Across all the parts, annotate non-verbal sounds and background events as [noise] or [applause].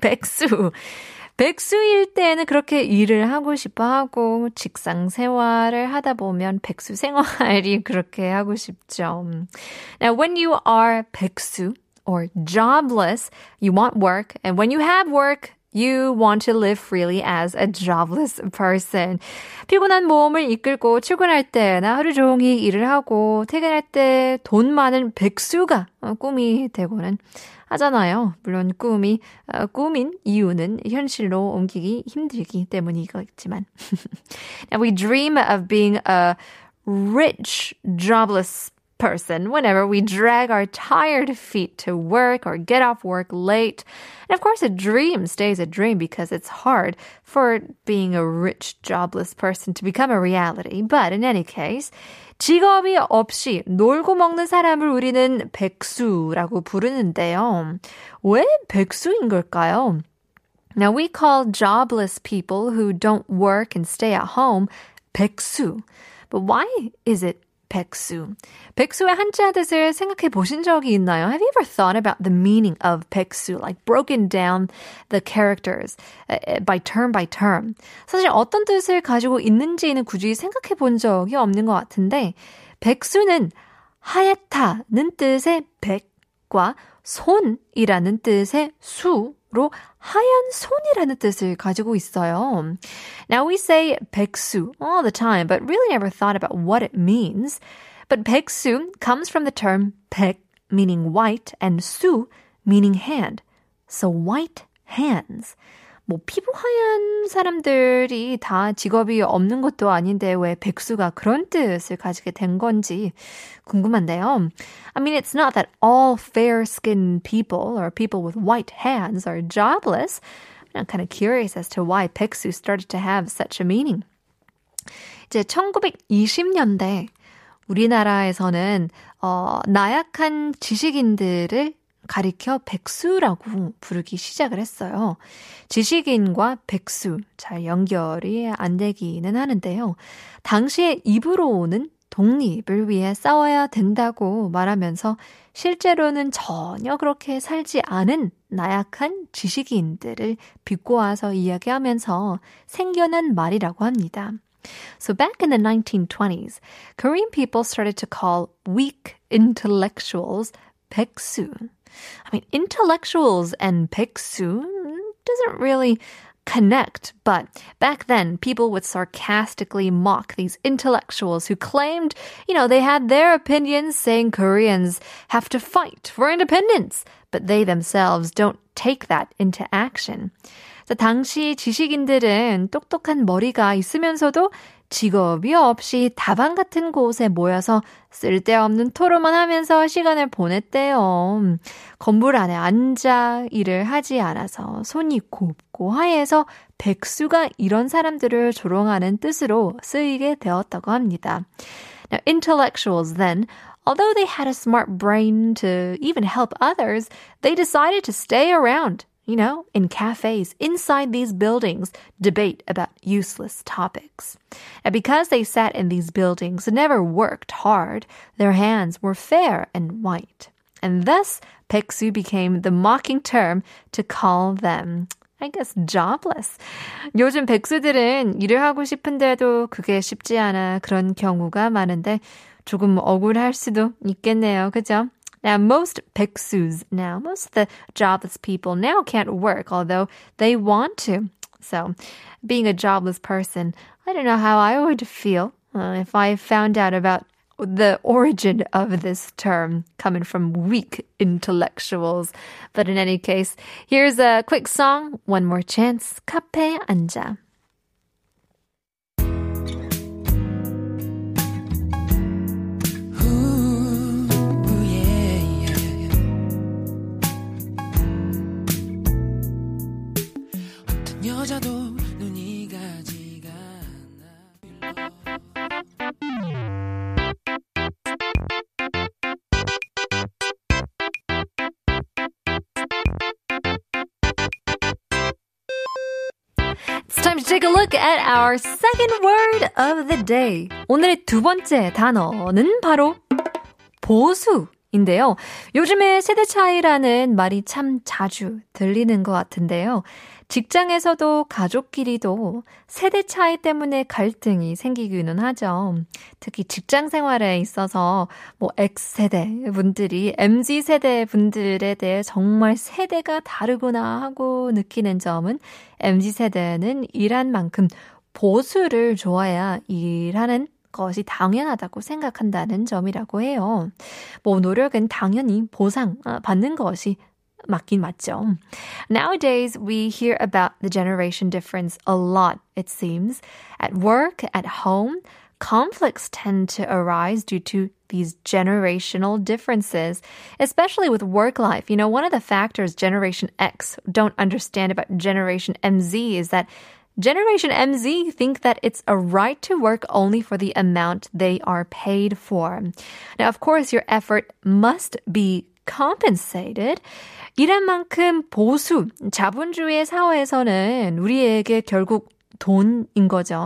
백수. 백수일 때는 그렇게 일을 하고 싶어 하고 직장 생활을 하다 보면 백수 생활이 그렇게 하고 싶죠. Now, when you are 백수 or jobless, you want work, and when you have work, You want to live freely as a jobless person. 피곤한 몸을 이끌고 출근할 때나 하루 종일 일을 하고 퇴근할 때 돈 많은 백수가 꿈이 되고는 하잖아요. 물론 꿈이 어, 꿈인 이유는 현실로 옮기기 힘들기 때문이겠지만. [laughs] Now we dream of being a rich, jobless person whenever we drag our tired feet to work or get off work late. And of course, a dream stays a dream because it's hard for being a rich, jobless person to become a reality. But in any case, 직업이 없이 놀고 먹는 사람을 우리는 백수라고 부르는데요. 왜 백수인 걸까요? Now, we call jobless people who don't work and stay at home 백수. But why is it 백수. 백수의 한자 뜻을 생각해 보신 적이 있나요? Have you ever thought about the meaning of 백수, like broken down the characters by term by term? 사실 어떤 뜻을 가지고 있는지는 굳이 생각해 본 적이 없는 것 같은데, 백수는 하얗다는 뜻의 백과 손이라는 뜻의 수 로 하얀 손이라는 뜻을 가지고 있어요. Now we say 백수 all the time, but really never thought about what it means. But 백수 comes from the term 백, meaning white, and 수, meaning hand. So white hands. 뭐 피부 하얀 사람들이 다 직업이 없는 것도 아닌데 왜 백수가 그런 뜻을 가지게 된 건지 궁금한데요. I mean, it's not that all fair-skinned people or people with white hands are jobless. I'm kind of curious as to why 백수 started to have such a meaning. 이제 1920년대 우리나라에서는 어, 나약한 지식인들을 가리켜 백수라고 부르기 시작을 했어요. 지식인과 백수 잘 연결이 안 되기는 하는데요. 당시에 입으로는 독립을 위해 싸워야 된다고 말하면서 실제로는 전혀 그렇게 살지 않은 나약한 지식인들을 비꼬아서 이야기하면서 생겨난 말이라고 합니다. So back in the 1920s, Korean people started to call weak intellectuals 백수. I mean, intellectuals and 백수 doesn't really connect, but back then people would sarcastically mock these intellectuals who claimed, you know, they had their opinions saying Koreans have to fight for independence, but they themselves don't take that into action. 당시 지식인들은 똑똑한 머리가 있으면서도 직업이 없이 다방 같은 곳에 모여서 쓸데없는 토론만 하면서 시간을 보냈대요. 건물 안에 앉아 일을 하지 않아서 손이 곱고 하얘서 백수가 이런 사람들을 조롱하는 뜻으로 쓰이게 되었다고 합니다. Now, intellectuals then Although they had a smart brain to even help others, they decided to stay around you know, in cafes inside these buildings, debate about useless topics. And because they sat in these buildings and never worked hard, their hands were fair and white. And thus, 백수 became the mocking term to call them. I guess jobless. 요즘 백수들은 일을 하고 싶은데도 그게 쉽지 않아 그런 경우가 많은데 조금 억울할 수도 있겠네요. 그죠? Now, most 백sus now, most of the jobless people now can't work, although they want to. So, being a jobless person, I don't know how I would feel uh, if I found out about the origin of this term coming from weak intellectuals. But in any case, here's a quick song, One More Chance, 카페 앉아. To take a look at our second word of the day. 오늘의 두 번째 단어는 바로 보수 인데요. 요즘에 세대 차이라는 말이 참 자주 들리는 것 같은데요. 직장에서도 가족끼리도 세대 차이 때문에 갈등이 생기기는 하죠. 특히 직장 생활에 있어서 뭐 X세대 분들이 MZ세대 분들에 대해 정말 세대가 다르구나 하고 느끼는 점은 MZ세대는 일한 만큼 보수를 좋아야 일하는 것이 당연하다고 생각한다는 점이라고 해요. 뭐 노력은 당연히 보상 받는 것이 맞긴 맞죠. Nowadays, we hear about the generation difference a lot, it seems. At work, at home, conflicts tend to arise due to these generational differences, especially with work life. You know, one of the factors Generation X don't understand about Generation MZ is that Generation MZ think that it's a right to work only for the amount they are paid for. Now, of course, your effort must be compensated. 일한 만큼 보수, 자본주의 사회에서는 우리에게 결국 돈인 거죠.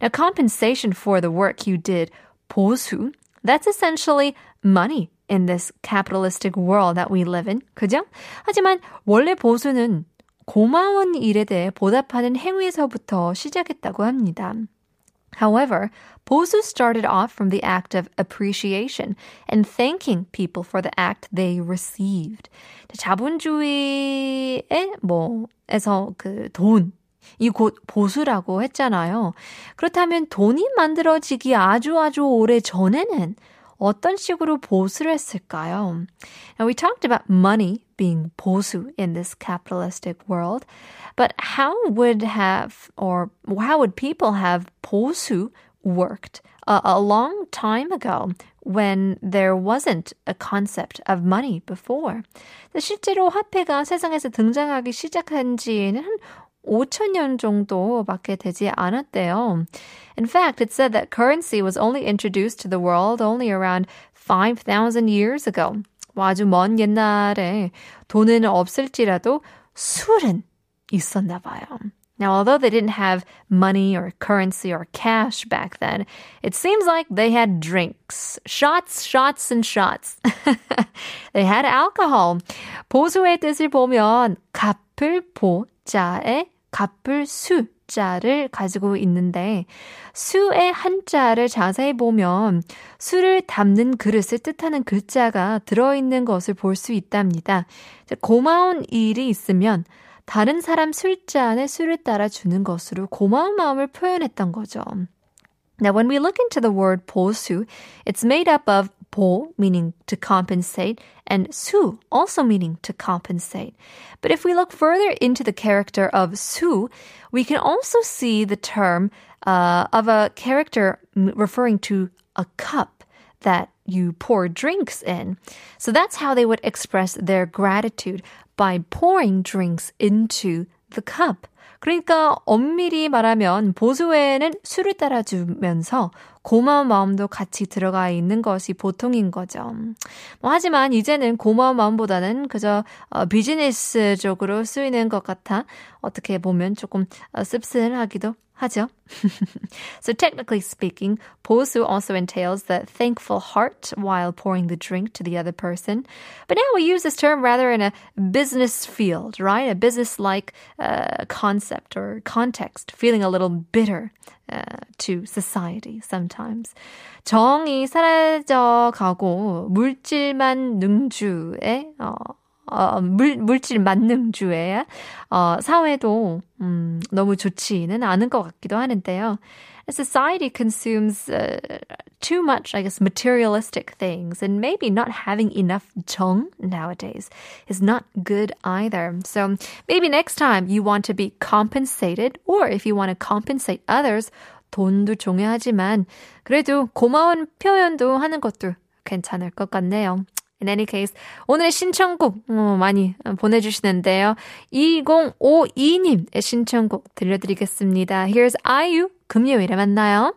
Now, compensation for the work you did, 보수, that's essentially money in this capitalistic world that we live in. 그죠? 하지만 원래 보수는 고마운 일에 대해 보답하는 행위에서부터 시작했다고 합니다. However, 보수 started off from the act of appreciation and thanking people for the act they received. 자본주의의 뭐에서 그 돈, 이 곧 보수라고 했잖아요. 그렇다면 돈이 만들어지기 아주 아주 오래 전에는 어떤 식으로 보수를 했을까요? Now we talked about money being 보수 in this capitalistic world, but how would have or how would people have 보수 worked a, a long time ago when there wasn't a concept of money before? 실제로 화폐가 세상에서 등장하기 시작한 지는 한 5천년 정도밖에 되지 않았대요. In fact, it said that currency was only introduced to the world only around 5,000 years ago. 뭐 아주 먼 옛날에 돈은 없을지라도 술은 있었나 봐요. Now, although they didn't have money or currency or cash back then, it seems like they had drinks. Shots, shots, and shots. [laughs] they had alcohol. 보수의 뜻을 보면 갚을 보자에 갚을 수 자를 가지고 있는데 수의 한자를 자세히 보면 수를 담는 그릇을 뜻하는 글자가 들어있는 것을 볼 수 있답니다. 고마운 일이 있으면 다른 사람 술잔에 술을 따라 주는 것으로 고마운 마음을 표현했던 거죠. Now, when we look into the word 보수, it's made up of po meaning to compensate and su also meaning to compensate. But if we look further into the character of su, we can also see the term uh, of a character referring to a cup that you pour drinks in. So that's how they would express their gratitude by pouring drinks into the cup. 그러니까 엄밀히 말하면 보수에는 술을 따라주면서 고마운 마음도 같이 들어가 있는 것이 보통인 거죠. 뭐 하지만 이제는 고마운 마음보다는 그저 어, 비즈니스적으로 쓰이는 것 같아 어떻게 보면 조금 어, 씁쓸하기도 하죠. [laughs] so technically speaking, 보수 also entails the thankful heart while pouring the drink to the other person. But now we use this term rather in a business field, right? A business-like uh, concept or context, feeling a little bitter uh, to society sometimes. 정이 사라져 가고 물질만 능주에 어, 어, 물, 물질 만능주의 어, 사회도 음, 너무 좋지는 않은 것 같기도 하는데요. Society consumes uh, too much, I guess, materialistic things, and maybe not having enough 정 nowadays is not good either. So maybe next time you want to be compensated, or if you want to compensate others, 돈도 중요하지만 그래도 고마운 표현도 하는 것도 괜찮을 것 같네요. In any case, 오늘의 신청곡 어, 많이 보내주시는데요. 2052님의 신청곡 들려드리겠습니다. Here's IU, 금요일에 만나요.